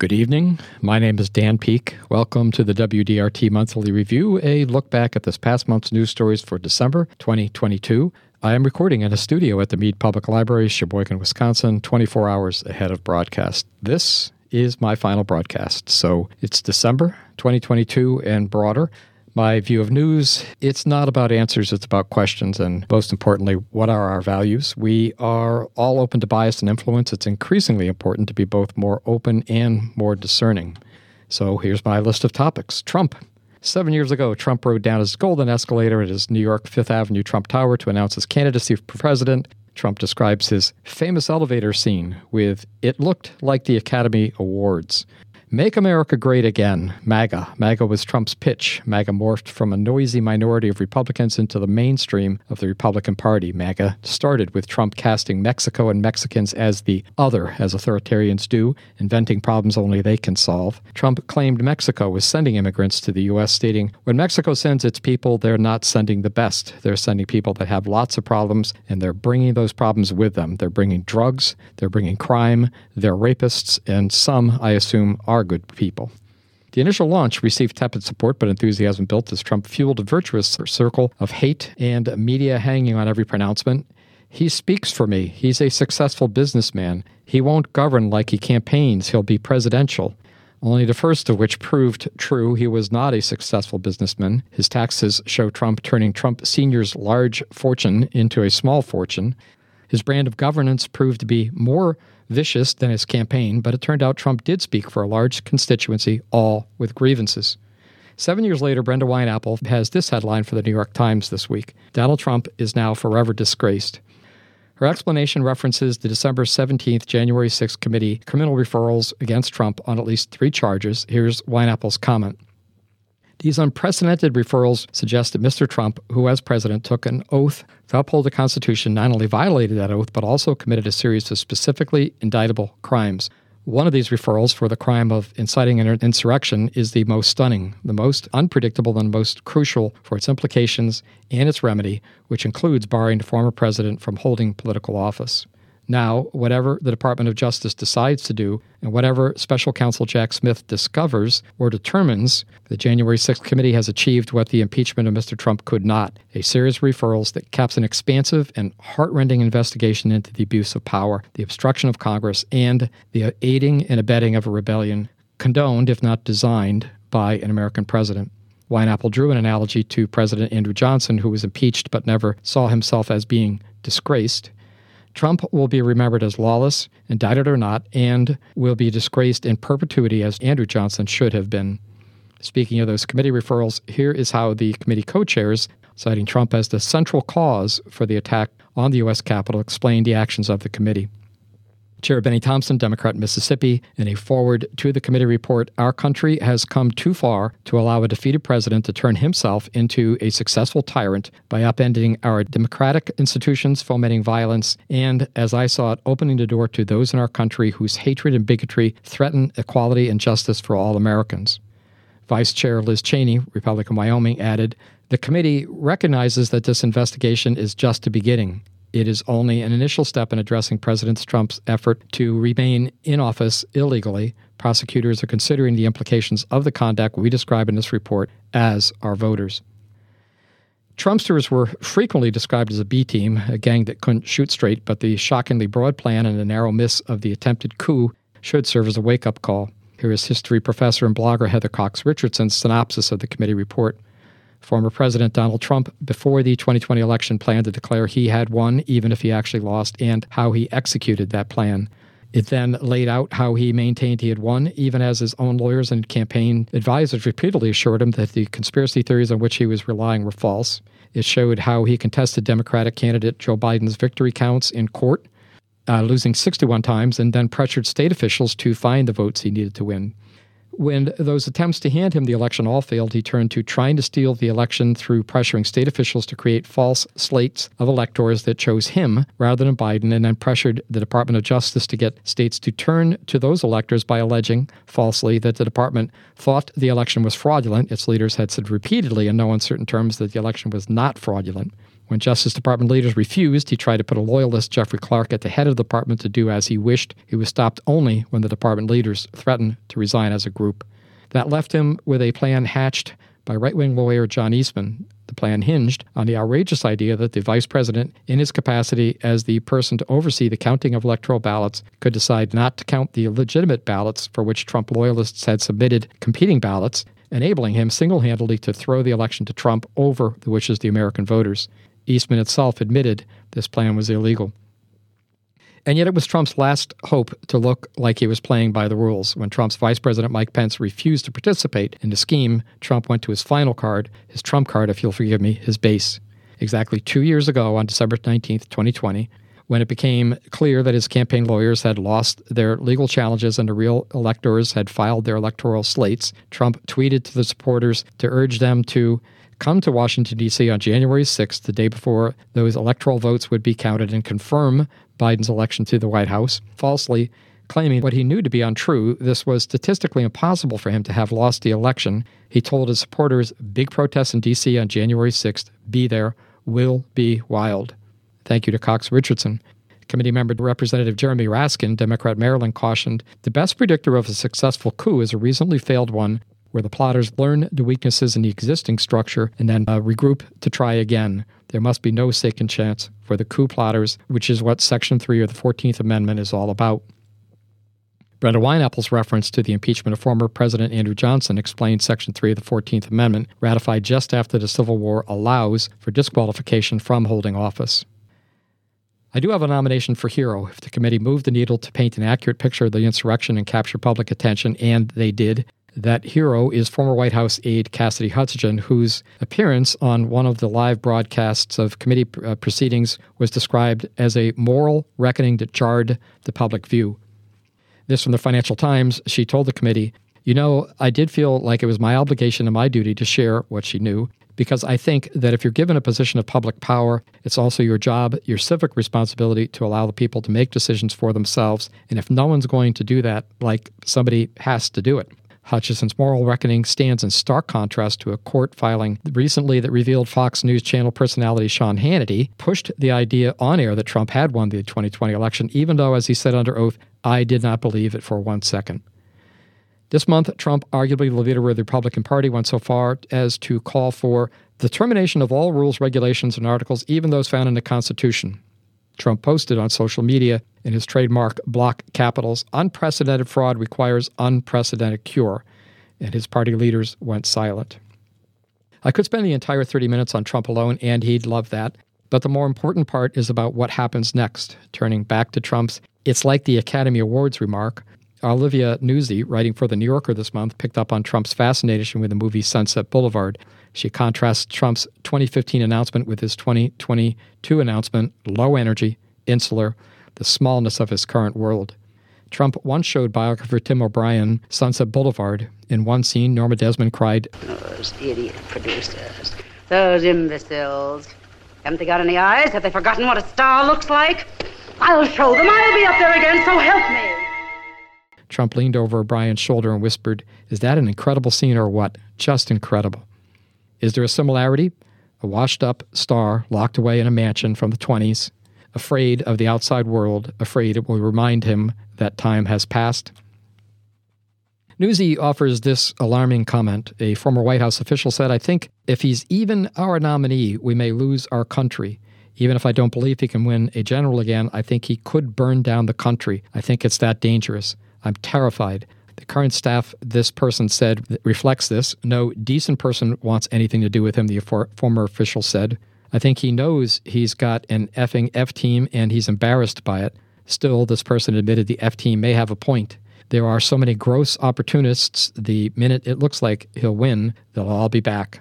Good evening. My name is Dan Peek. Welcome to the WDRT Monthly Review, a look back at this past month's news stories for December 2022. I am recording in a studio at the Mead Public Library, Sheboygan, Wisconsin, 24 hours ahead of broadcast. This is my final broadcast. So it's December 2022 and broader my view of news. It's not about answers, it's about questions. And most importantly, what are our values? We are all open to bias and influence. It's increasingly important to be both more open and more discerning. So here's my list of topics Trump. Seven years ago, Trump rode down his golden escalator at his New York Fifth Avenue Trump Tower to announce his candidacy for president. Trump describes his famous elevator scene with, It looked like the Academy Awards. Make America Great Again, MAGA. MAGA was Trump's pitch. MAGA morphed from a noisy minority of Republicans into the mainstream of the Republican Party. MAGA started with Trump casting Mexico and Mexicans as the other, as authoritarians do, inventing problems only they can solve. Trump claimed Mexico was sending immigrants to the U.S., stating, When Mexico sends its people, they're not sending the best. They're sending people that have lots of problems, and they're bringing those problems with them. They're bringing drugs, they're bringing crime, they're rapists, and some, I assume, are are good people. The initial launch received tepid support, but enthusiasm built as Trump fueled a virtuous circle of hate and media hanging on every pronouncement. He speaks for me. He's a successful businessman. He won't govern like he campaigns. He'll be presidential. Only the first of which proved true. He was not a successful businessman. His taxes show Trump turning Trump Sr.'s large fortune into a small fortune. His brand of governance proved to be more vicious than his campaign, but it turned out Trump did speak for a large constituency, all with grievances. Seven years later, Brenda Wineapple has this headline for the New York Times this week Donald Trump is now forever disgraced. Her explanation references the December 17th, January 6th committee criminal referrals against Trump on at least three charges. Here's Wineapple's comment. These unprecedented referrals suggest that Mr. Trump, who as president took an oath to uphold the Constitution, not only violated that oath, but also committed a series of specifically indictable crimes. One of these referrals for the crime of inciting an insurrection is the most stunning, the most unpredictable, and most crucial for its implications and its remedy, which includes barring the former president from holding political office. Now, whatever the Department of Justice decides to do, and whatever Special Counsel Jack Smith discovers or determines, the January 6th committee has achieved what the impeachment of Mr. Trump could not a series of referrals that caps an expansive and heartrending investigation into the abuse of power, the obstruction of Congress, and the aiding and abetting of a rebellion, condoned, if not designed, by an American president. Wineapple drew an analogy to President Andrew Johnson, who was impeached but never saw himself as being disgraced. Trump will be remembered as lawless, indicted or not, and will be disgraced in perpetuity as Andrew Johnson should have been. Speaking of those committee referrals, here is how the committee co chairs, citing Trump as the central cause for the attack on the U.S. Capitol, explained the actions of the committee. Chair Benny Thompson, Democrat Mississippi, in a forward to the committee report, our country has come too far to allow a defeated president to turn himself into a successful tyrant by upending our democratic institutions, fomenting violence, and, as I saw it, opening the door to those in our country whose hatred and bigotry threaten equality and justice for all Americans. Vice Chair Liz Cheney, Republican Wyoming, added, the committee recognizes that this investigation is just the beginning. It is only an initial step in addressing President Trump's effort to remain in office illegally. Prosecutors are considering the implications of the conduct we describe in this report as our voters. Trumpsters were frequently described as a B team, a gang that couldn't shoot straight, but the shockingly broad plan and the narrow miss of the attempted coup should serve as a wake up call. Here is history professor and blogger Heather Cox Richardson's synopsis of the committee report. Former President Donald Trump, before the 2020 election, planned to declare he had won, even if he actually lost, and how he executed that plan. It then laid out how he maintained he had won, even as his own lawyers and campaign advisors repeatedly assured him that the conspiracy theories on which he was relying were false. It showed how he contested Democratic candidate Joe Biden's victory counts in court, uh, losing 61 times, and then pressured state officials to find the votes he needed to win. When those attempts to hand him the election all failed, he turned to trying to steal the election through pressuring state officials to create false slates of electors that chose him rather than Biden, and then pressured the Department of Justice to get states to turn to those electors by alleging falsely that the department thought the election was fraudulent. Its leaders had said repeatedly in no uncertain terms that the election was not fraudulent. When Justice Department leaders refused, he tried to put a loyalist, Jeffrey Clark, at the head of the department to do as he wished. He was stopped only when the department leaders threatened to resign as a group. That left him with a plan hatched by right wing lawyer John Eastman. The plan hinged on the outrageous idea that the vice president, in his capacity as the person to oversee the counting of electoral ballots, could decide not to count the legitimate ballots for which Trump loyalists had submitted competing ballots, enabling him single handedly to throw the election to Trump over the wishes of the American voters. Eastman itself admitted this plan was illegal. And yet, it was Trump's last hope to look like he was playing by the rules. When Trump's Vice President Mike Pence refused to participate in the scheme, Trump went to his final card, his trump card, if you'll forgive me, his base. Exactly two years ago, on December 19th, 2020, when it became clear that his campaign lawyers had lost their legal challenges and the real electors had filed their electoral slates, Trump tweeted to the supporters to urge them to come to Washington, D.C. on January 6th, the day before those electoral votes would be counted, and confirm Biden's election to the White House, falsely claiming what he knew to be untrue. This was statistically impossible for him to have lost the election. He told his supporters, big protests in D.C. on January 6th, be there, will be wild. Thank you to Cox Richardson. Committee member Representative Jeremy Raskin, Democrat Maryland, cautioned the best predictor of a successful coup is a recently failed one where the plotters learn the weaknesses in the existing structure and then uh, regroup to try again. There must be no second chance for the coup plotters, which is what Section 3 of the 14th Amendment is all about. Brenda Wineapple's reference to the impeachment of former President Andrew Johnson explains Section 3 of the 14th Amendment, ratified just after the Civil War, allows for disqualification from holding office. I do have a nomination for hero. If the committee moved the needle to paint an accurate picture of the insurrection and capture public attention, and they did, that hero is former White House aide Cassidy Hutchinson, whose appearance on one of the live broadcasts of committee uh, proceedings was described as a moral reckoning that jarred the public view. This from the Financial Times. She told the committee, You know, I did feel like it was my obligation and my duty to share what she knew, because I think that if you're given a position of public power, it's also your job, your civic responsibility to allow the people to make decisions for themselves. And if no one's going to do that, like somebody has to do it. Hutchinson's moral reckoning stands in stark contrast to a court filing recently that revealed Fox News Channel personality Sean Hannity pushed the idea on air that Trump had won the 2020 election, even though, as he said under oath, I did not believe it for one second. This month, Trump, arguably the leader of the Republican Party, went so far as to call for the termination of all rules, regulations, and articles, even those found in the Constitution. Trump posted on social media in his trademark block capitals unprecedented fraud requires unprecedented cure, and his party leaders went silent. I could spend the entire 30 minutes on Trump alone, and he'd love that. But the more important part is about what happens next. Turning back to Trump's, it's like the Academy Awards remark. Olivia Nuzzi, writing for The New Yorker this month, picked up on Trump's fascination with the movie Sunset Boulevard. She contrasts Trump's 2015 announcement with his 2022 announcement low energy, insular, the smallness of his current world. Trump once showed biographer Tim O'Brien Sunset Boulevard. In one scene, Norma Desmond cried, Those idiot producers, those imbeciles. Haven't they got any eyes? Have they forgotten what a star looks like? I'll show them. I'll be up there again, so help me. Trump leaned over O'Brien's shoulder and whispered, Is that an incredible scene or what? Just incredible. Is there a similarity? A washed up star locked away in a mansion from the 20s, afraid of the outside world, afraid it will remind him that time has passed. Nuzzi offers this alarming comment. A former White House official said, I think if he's even our nominee, we may lose our country. Even if I don't believe he can win a general again, I think he could burn down the country. I think it's that dangerous. I'm terrified. Current staff, this person said, reflects this. No decent person wants anything to do with him, the former official said. I think he knows he's got an effing F team and he's embarrassed by it. Still, this person admitted the F team may have a point. There are so many gross opportunists, the minute it looks like he'll win, they'll all be back.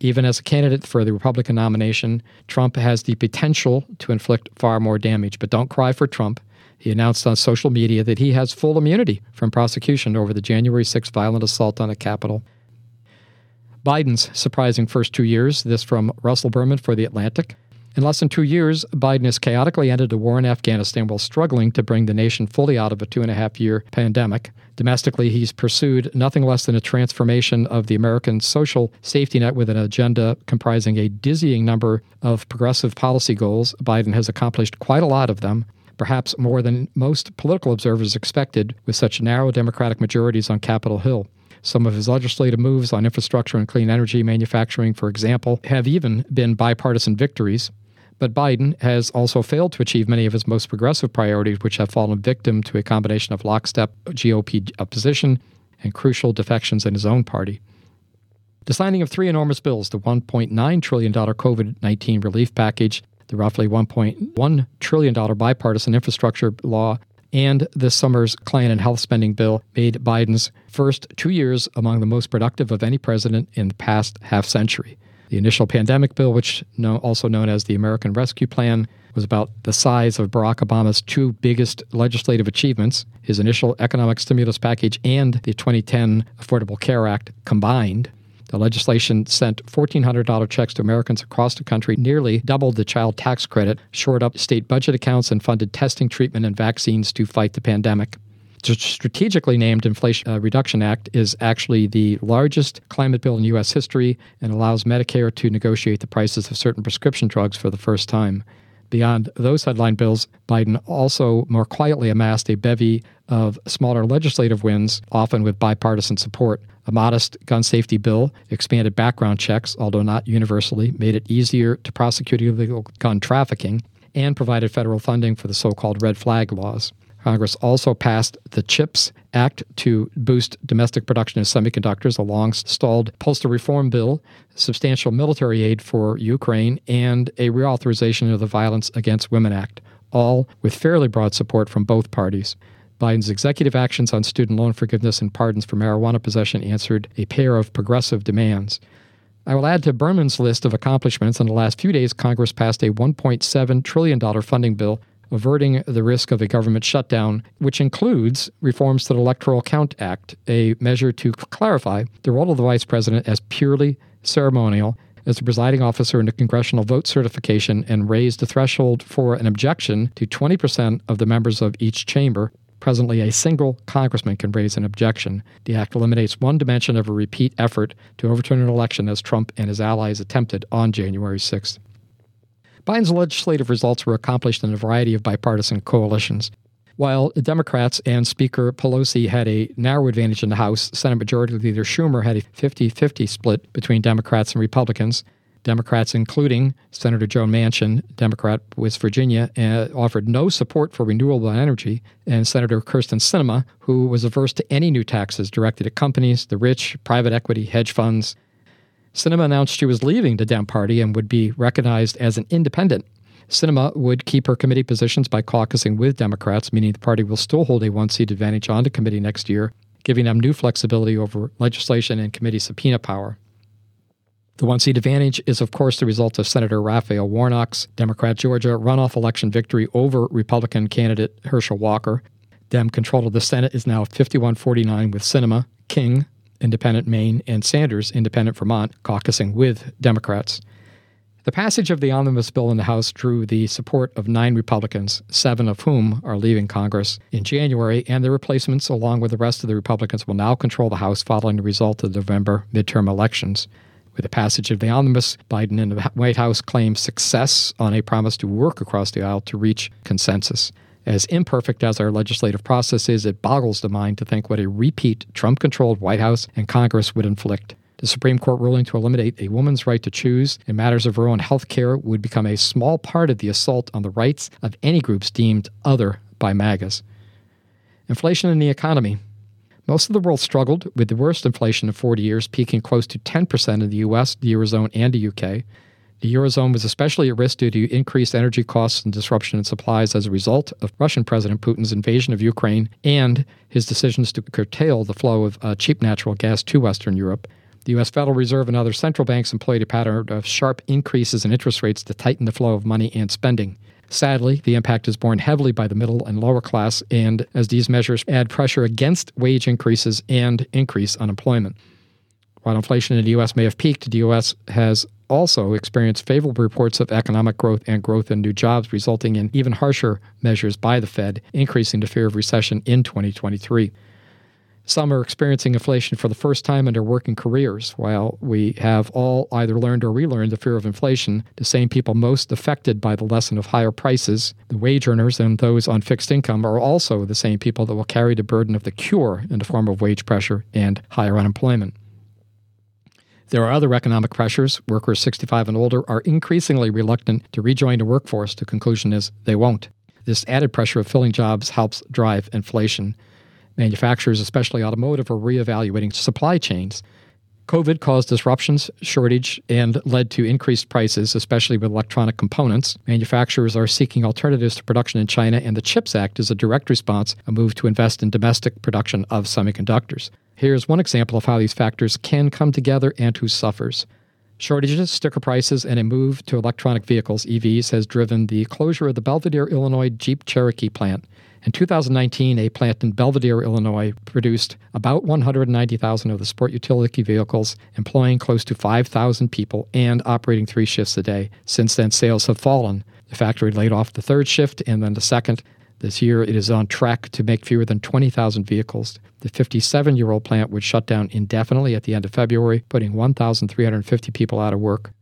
Even as a candidate for the Republican nomination, Trump has the potential to inflict far more damage. But don't cry for Trump. He announced on social media that he has full immunity from prosecution over the January 6th violent assault on the Capitol. Biden's surprising first two years, this from Russell Berman for The Atlantic. In less than two years, Biden has chaotically ended a war in Afghanistan while struggling to bring the nation fully out of a two and a half year pandemic. Domestically, he's pursued nothing less than a transformation of the American social safety net with an agenda comprising a dizzying number of progressive policy goals. Biden has accomplished quite a lot of them, perhaps more than most political observers expected, with such narrow Democratic majorities on Capitol Hill. Some of his legislative moves on infrastructure and clean energy manufacturing, for example, have even been bipartisan victories. But Biden has also failed to achieve many of his most progressive priorities, which have fallen victim to a combination of lockstep GOP opposition and crucial defections in his own party. The signing of three enormous bills the $1.9 trillion COVID 19 relief package, the roughly $1.1 trillion bipartisan infrastructure law, and this summer's Klan and health spending bill made Biden's first two years among the most productive of any president in the past half century. The initial pandemic bill, which no, also known as the American Rescue Plan, was about the size of Barack Obama's two biggest legislative achievements his initial economic stimulus package and the 2010 Affordable Care Act combined. The legislation sent $1,400 checks to Americans across the country, nearly doubled the child tax credit, shored up state budget accounts, and funded testing, treatment, and vaccines to fight the pandemic The strategically named Inflation uh, Reduction Act is actually the largest climate bill in U.S. history and allows Medicare to negotiate the prices of certain prescription drugs for the first time. Beyond those headline bills, Biden also more quietly amassed a bevy of smaller legislative wins, often with bipartisan support. A modest gun safety bill expanded background checks, although not universally, made it easier to prosecute illegal gun trafficking, and provided federal funding for the so called red flag laws. Congress also passed the CHIPS Act to boost domestic production of semiconductors, a long stalled postal reform bill, substantial military aid for Ukraine, and a reauthorization of the Violence Against Women Act, all with fairly broad support from both parties. Biden's executive actions on student loan forgiveness and pardons for marijuana possession answered a pair of progressive demands. I will add to Berman's list of accomplishments. In the last few days, Congress passed a $1.7 trillion funding bill averting the risk of a government shutdown, which includes reforms to the Electoral Count Act, a measure to clarify the role of the vice president as purely ceremonial as the presiding officer in the congressional vote certification and raised the threshold for an objection to 20% of the members of each chamber. Presently, a single congressman can raise an objection. The act eliminates one dimension of a repeat effort to overturn an election as Trump and his allies attempted on January 6th. Biden's legislative results were accomplished in a variety of bipartisan coalitions. While Democrats and Speaker Pelosi had a narrow advantage in the House, Senate Majority Leader Schumer had a 50 50 split between Democrats and Republicans. Democrats, including Senator Joe Manchin, Democrat, West Virginia, uh, offered no support for renewable energy, and Senator Kyrsten Sinema, who was averse to any new taxes directed at companies, the rich, private equity, hedge funds, Sinema announced she was leaving the Dem Party and would be recognized as an independent. Sinema would keep her committee positions by caucusing with Democrats, meaning the party will still hold a one seat advantage on the committee next year, giving them new flexibility over legislation and committee subpoena power. The one seat advantage is, of course, the result of Senator Raphael Warnock's Democrat Georgia runoff election victory over Republican candidate Herschel Walker. Dem control of the Senate is now 51 49 with Sinema, King, Independent Maine, and Sanders, Independent Vermont, caucusing with Democrats. The passage of the omnibus bill in the House drew the support of nine Republicans, seven of whom are leaving Congress in January, and their replacements, along with the rest of the Republicans, will now control the House following the result of the November midterm elections. With the passage of the omnibus, Biden and the White House claim success on a promise to work across the aisle to reach consensus. As imperfect as our legislative process is, it boggles the mind to think what a repeat Trump controlled White House and Congress would inflict. The Supreme Court ruling to eliminate a woman's right to choose in matters of her own health care would become a small part of the assault on the rights of any groups deemed other by MAGAs. Inflation in the economy. Most of the world struggled with the worst inflation in 40 years, peaking close to 10% in the US, the Eurozone, and the UK. The Eurozone was especially at risk due to increased energy costs and disruption in supplies as a result of Russian President Putin's invasion of Ukraine and his decisions to curtail the flow of uh, cheap natural gas to Western Europe. The U.S. Federal Reserve and other central banks employed a pattern of sharp increases in interest rates to tighten the flow of money and spending. Sadly, the impact is borne heavily by the middle and lower class, and as these measures add pressure against wage increases and increase unemployment. While inflation in the U.S. may have peaked, the U.S. has also experienced favorable reports of economic growth and growth in new jobs, resulting in even harsher measures by the Fed, increasing the fear of recession in 2023. Some are experiencing inflation for the first time in their working careers, while we have all either learned or relearned the fear of inflation. The same people most affected by the lesson of higher prices, the wage earners and those on fixed income, are also the same people that will carry the burden of the cure in the form of wage pressure and higher unemployment. There are other economic pressures. Workers 65 and older are increasingly reluctant to rejoin the workforce. The conclusion is they won't. This added pressure of filling jobs helps drive inflation. Manufacturers, especially automotive, are reevaluating supply chains. COVID caused disruptions, shortage, and led to increased prices, especially with electronic components. Manufacturers are seeking alternatives to production in China, and the CHIPS Act is a direct response, a move to invest in domestic production of semiconductors. Here's one example of how these factors can come together and who suffers. Shortages, sticker prices, and a move to electronic vehicles, EVs, has driven the closure of the Belvidere, Illinois Jeep Cherokee plant. In 2019, a plant in Belvidere, Illinois, produced about 190,000 of the sport utility vehicles, employing close to 5,000 people and operating three shifts a day. Since then, sales have fallen. The factory laid off the third shift and then the second. This year, it is on track to make fewer than 20,000 vehicles. The 57 year old plant would shut down indefinitely at the end of February, putting 1,350 people out of work.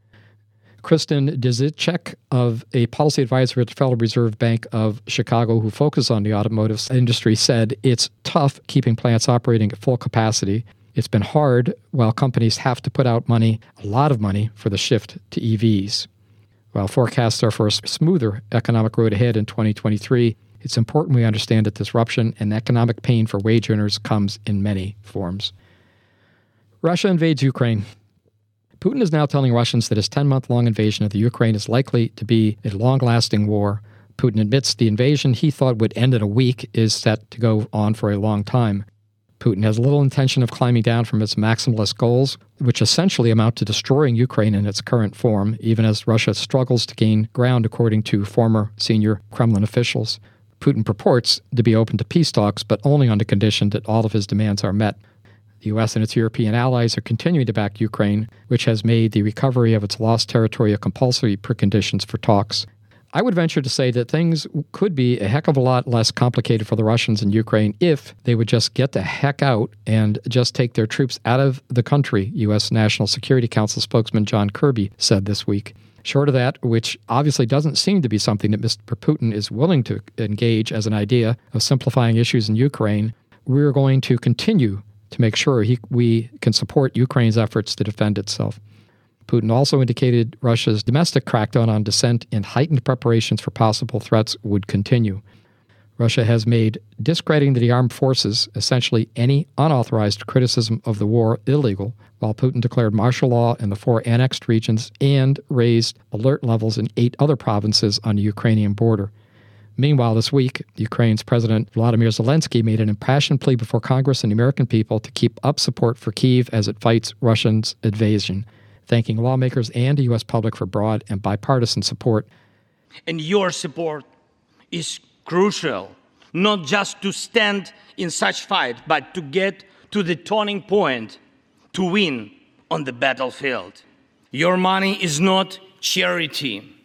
Kristin Dziczek of a policy advisor at the Federal Reserve Bank of Chicago who focuses on the automotive industry said it's tough keeping plants operating at full capacity. It's been hard while companies have to put out money, a lot of money, for the shift to EVs. While forecasts are for a smoother economic road ahead in 2023, it's important we understand that disruption and economic pain for wage earners comes in many forms. Russia invades Ukraine. Putin is now telling Russians that his 10 month long invasion of the Ukraine is likely to be a long lasting war. Putin admits the invasion he thought would end in a week is set to go on for a long time. Putin has little intention of climbing down from its maximalist goals, which essentially amount to destroying Ukraine in its current form, even as Russia struggles to gain ground, according to former senior Kremlin officials. Putin purports to be open to peace talks, but only on the condition that all of his demands are met. The U.S. and its European allies are continuing to back Ukraine, which has made the recovery of its lost territory a compulsory preconditions for talks. I would venture to say that things could be a heck of a lot less complicated for the Russians in Ukraine if they would just get the heck out and just take their troops out of the country, U.S. National Security Council spokesman John Kirby said this week. Short of that, which obviously doesn't seem to be something that Mr. Putin is willing to engage as an idea of simplifying issues in Ukraine, we're going to continue to make sure he, we can support Ukraine's efforts to defend itself. Putin also indicated Russia's domestic crackdown on dissent and heightened preparations for possible threats would continue. Russia has made discrediting the armed forces, essentially any unauthorized criticism of the war, illegal, while Putin declared martial law in the four annexed regions and raised alert levels in eight other provinces on the Ukrainian border. Meanwhile, this week, Ukraine's President Vladimir Zelensky made an impassioned plea before Congress and the American people to keep up support for Kiev as it fights Russia's invasion, thanking lawmakers and the U.S. public for broad and bipartisan support. And your support is crucial, not just to stand in such fight, but to get to the turning point to win on the battlefield. Your money is not charity.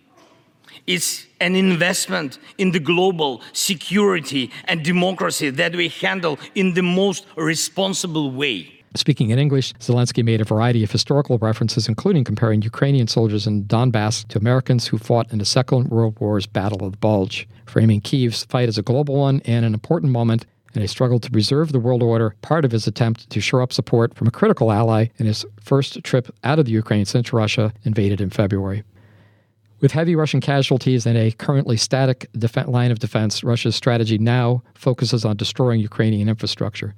It's an investment in the global security and democracy that we handle in the most responsible way. Speaking in English, Zelensky made a variety of historical references, including comparing Ukrainian soldiers in Donbass to Americans who fought in the Second World War's Battle of the Bulge, framing Kiev's fight as a global one and an important moment in a struggle to preserve the world order, part of his attempt to shore up support from a critical ally in his first trip out of the Ukraine since Russia invaded in February. With heavy Russian casualties and a currently static def- line of defense, Russia's strategy now focuses on destroying Ukrainian infrastructure.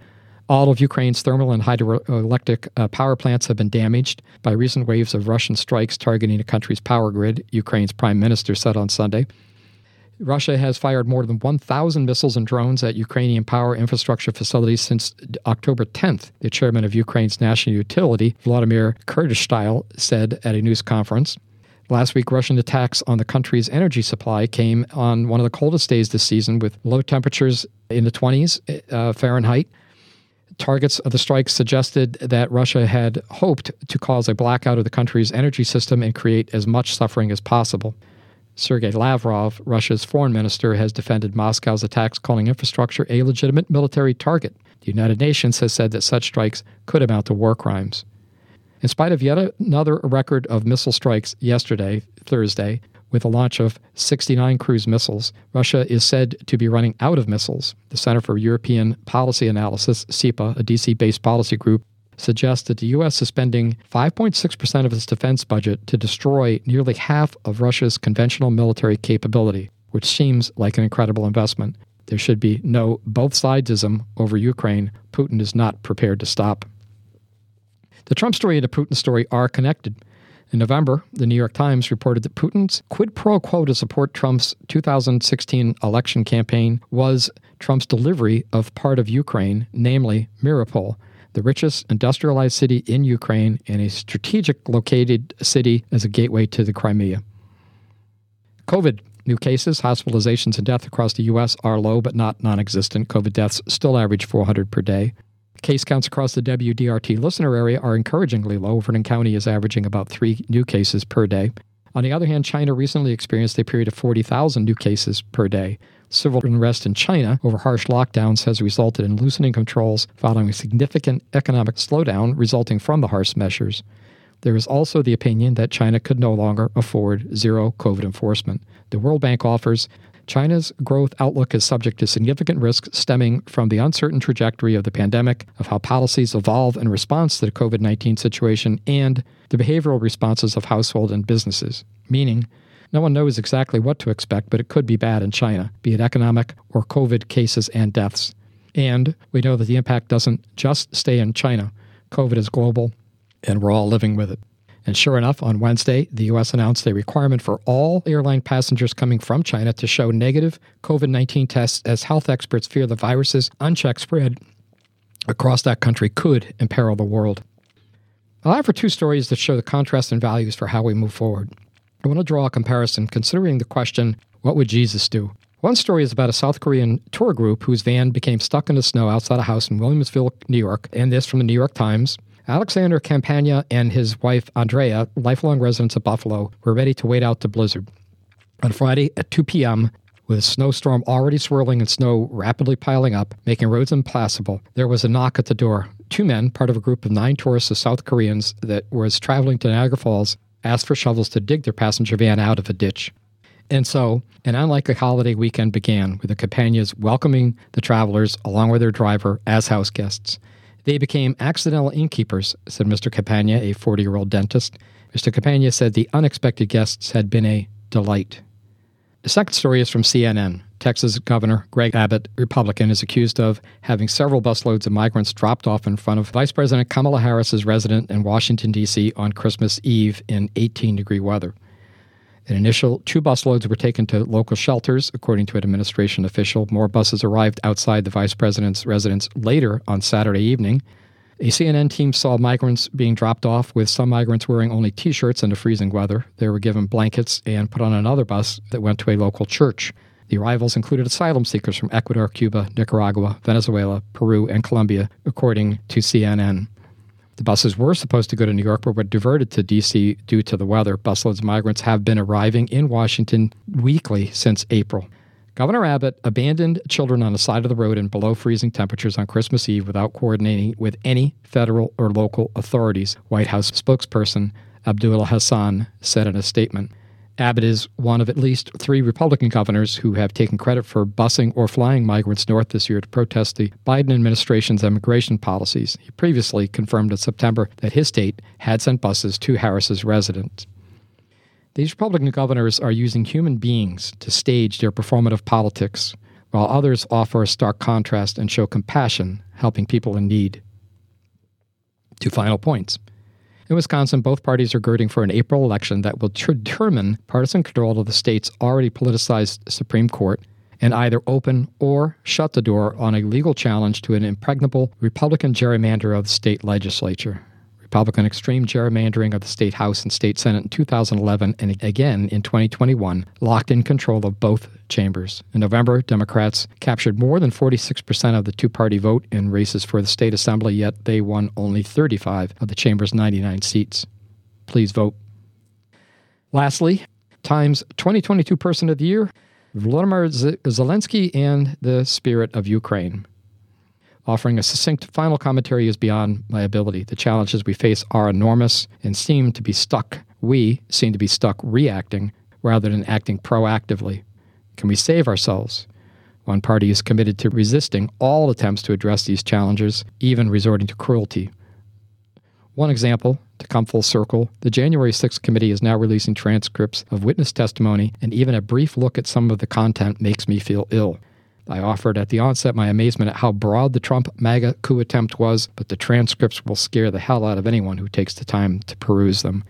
All of Ukraine's thermal and hydroelectric uh, power plants have been damaged by recent waves of Russian strikes targeting the country's power grid, Ukraine's prime minister said on Sunday. Russia has fired more than 1,000 missiles and drones at Ukrainian power infrastructure facilities since October 10th, the chairman of Ukraine's national utility, Vladimir Kurtishvili, said at a news conference. Last week, Russian attacks on the country's energy supply came on one of the coldest days this season with low temperatures in the 20s uh, Fahrenheit. Targets of the strikes suggested that Russia had hoped to cause a blackout of the country's energy system and create as much suffering as possible. Sergei Lavrov, Russia's foreign minister, has defended Moscow's attacks, calling infrastructure a legitimate military target. The United Nations has said that such strikes could amount to war crimes. In spite of yet another record of missile strikes yesterday, Thursday, with the launch of 69 cruise missiles, Russia is said to be running out of missiles. The Center for European Policy Analysis, CEPA, a DC based policy group, suggests that the U.S. is spending 5.6% of its defense budget to destroy nearly half of Russia's conventional military capability, which seems like an incredible investment. There should be no both sidesism over Ukraine. Putin is not prepared to stop. The Trump story and the Putin story are connected. In November, the New York Times reported that Putin's quid pro quo to support Trump's 2016 election campaign was Trump's delivery of part of Ukraine, namely Mariupol, the richest industrialized city in Ukraine and a strategic located city as a gateway to the Crimea. COVID new cases, hospitalizations, and death across the U.S. are low but not non existent. COVID deaths still average 400 per day. Case counts across the WDRT listener area are encouragingly low. Vernon County is averaging about three new cases per day. On the other hand, China recently experienced a period of 40,000 new cases per day. Civil unrest in China over harsh lockdowns has resulted in loosening controls following a significant economic slowdown resulting from the harsh measures. There is also the opinion that China could no longer afford zero COVID enforcement. The World Bank offers China's growth outlook is subject to significant risks stemming from the uncertain trajectory of the pandemic, of how policies evolve in response to the COVID 19 situation, and the behavioral responses of households and businesses. Meaning, no one knows exactly what to expect, but it could be bad in China, be it economic or COVID cases and deaths. And we know that the impact doesn't just stay in China. COVID is global, and we're all living with it. And sure enough, on Wednesday, the U.S. announced a requirement for all airline passengers coming from China to show negative COVID 19 tests as health experts fear the virus's unchecked spread across that country could imperil the world. I'll offer two stories that show the contrast in values for how we move forward. I want to draw a comparison considering the question what would Jesus do? One story is about a South Korean tour group whose van became stuck in the snow outside a house in Williamsville, New York, and this from the New York Times. Alexander Campagna and his wife Andrea, lifelong residents of Buffalo, were ready to wait out the blizzard. On Friday at 2 p.m., with a snowstorm already swirling and snow rapidly piling up, making roads impassable, there was a knock at the door. Two men, part of a group of nine tourists of South Koreans that was traveling to Niagara Falls, asked for shovels to dig their passenger van out of a ditch. And so, an unlikely holiday weekend began with the Campagnas welcoming the travelers along with their driver as house guests. They became accidental innkeepers, said Mr. Campagna, a 40 year old dentist. Mr. Campagna said the unexpected guests had been a delight. The second story is from CNN. Texas Governor Greg Abbott, Republican, is accused of having several busloads of migrants dropped off in front of Vice President Kamala Harris's residence in Washington, D.C. on Christmas Eve in 18 degree weather. An initial two busloads were taken to local shelters, according to an administration official. More buses arrived outside the vice president's residence later on Saturday evening. A CNN team saw migrants being dropped off, with some migrants wearing only t shirts in the freezing weather. They were given blankets and put on another bus that went to a local church. The arrivals included asylum seekers from Ecuador, Cuba, Nicaragua, Venezuela, Peru, and Colombia, according to CNN. The buses were supposed to go to New York, but were diverted to D.C. due to the weather. Busloads of migrants have been arriving in Washington weekly since April. Governor Abbott abandoned children on the side of the road in below freezing temperatures on Christmas Eve without coordinating with any federal or local authorities, White House spokesperson Abdullah Hasan said in a statement. Abbott is one of at least three Republican governors who have taken credit for busing or flying migrants north this year to protest the Biden administration's immigration policies. He previously confirmed in September that his state had sent buses to Harris's residence. These Republican governors are using human beings to stage their performative politics, while others offer a stark contrast and show compassion, helping people in need. Two final points. In Wisconsin, both parties are girding for an April election that will determine partisan control of the state's already politicized Supreme Court and either open or shut the door on a legal challenge to an impregnable Republican gerrymander of the state legislature. Republican extreme gerrymandering of the state House and state Senate in 2011 and again in 2021 locked in control of both chambers. In November, Democrats captured more than 46% of the two party vote in races for the state assembly, yet they won only 35 of the chamber's 99 seats. Please vote. Lastly, Times 2022 Person of the Year Volodymyr Zelensky and the Spirit of Ukraine. Offering a succinct final commentary is beyond my ability. The challenges we face are enormous and seem to be stuck. We seem to be stuck reacting rather than acting proactively. Can we save ourselves? One party is committed to resisting all attempts to address these challenges, even resorting to cruelty. One example, to come full circle, the January 6th committee is now releasing transcripts of witness testimony, and even a brief look at some of the content makes me feel ill. I offered at the onset my amazement at how broad the Trump MAGA coup attempt was, but the transcripts will scare the hell out of anyone who takes the time to peruse them.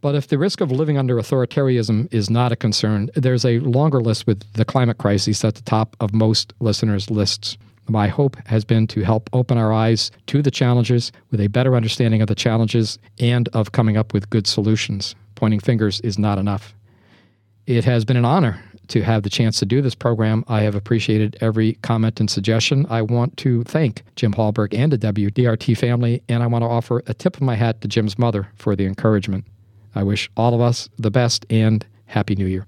But if the risk of living under authoritarianism is not a concern, there's a longer list with the climate crisis at the top of most listeners' lists. My hope has been to help open our eyes to the challenges with a better understanding of the challenges and of coming up with good solutions. Pointing fingers is not enough. It has been an honor to have the chance to do this program. I have appreciated every comment and suggestion. I want to thank Jim Hallberg and the WDRT family, and I want to offer a tip of my hat to Jim's mother for the encouragement. I wish all of us the best and Happy New Year.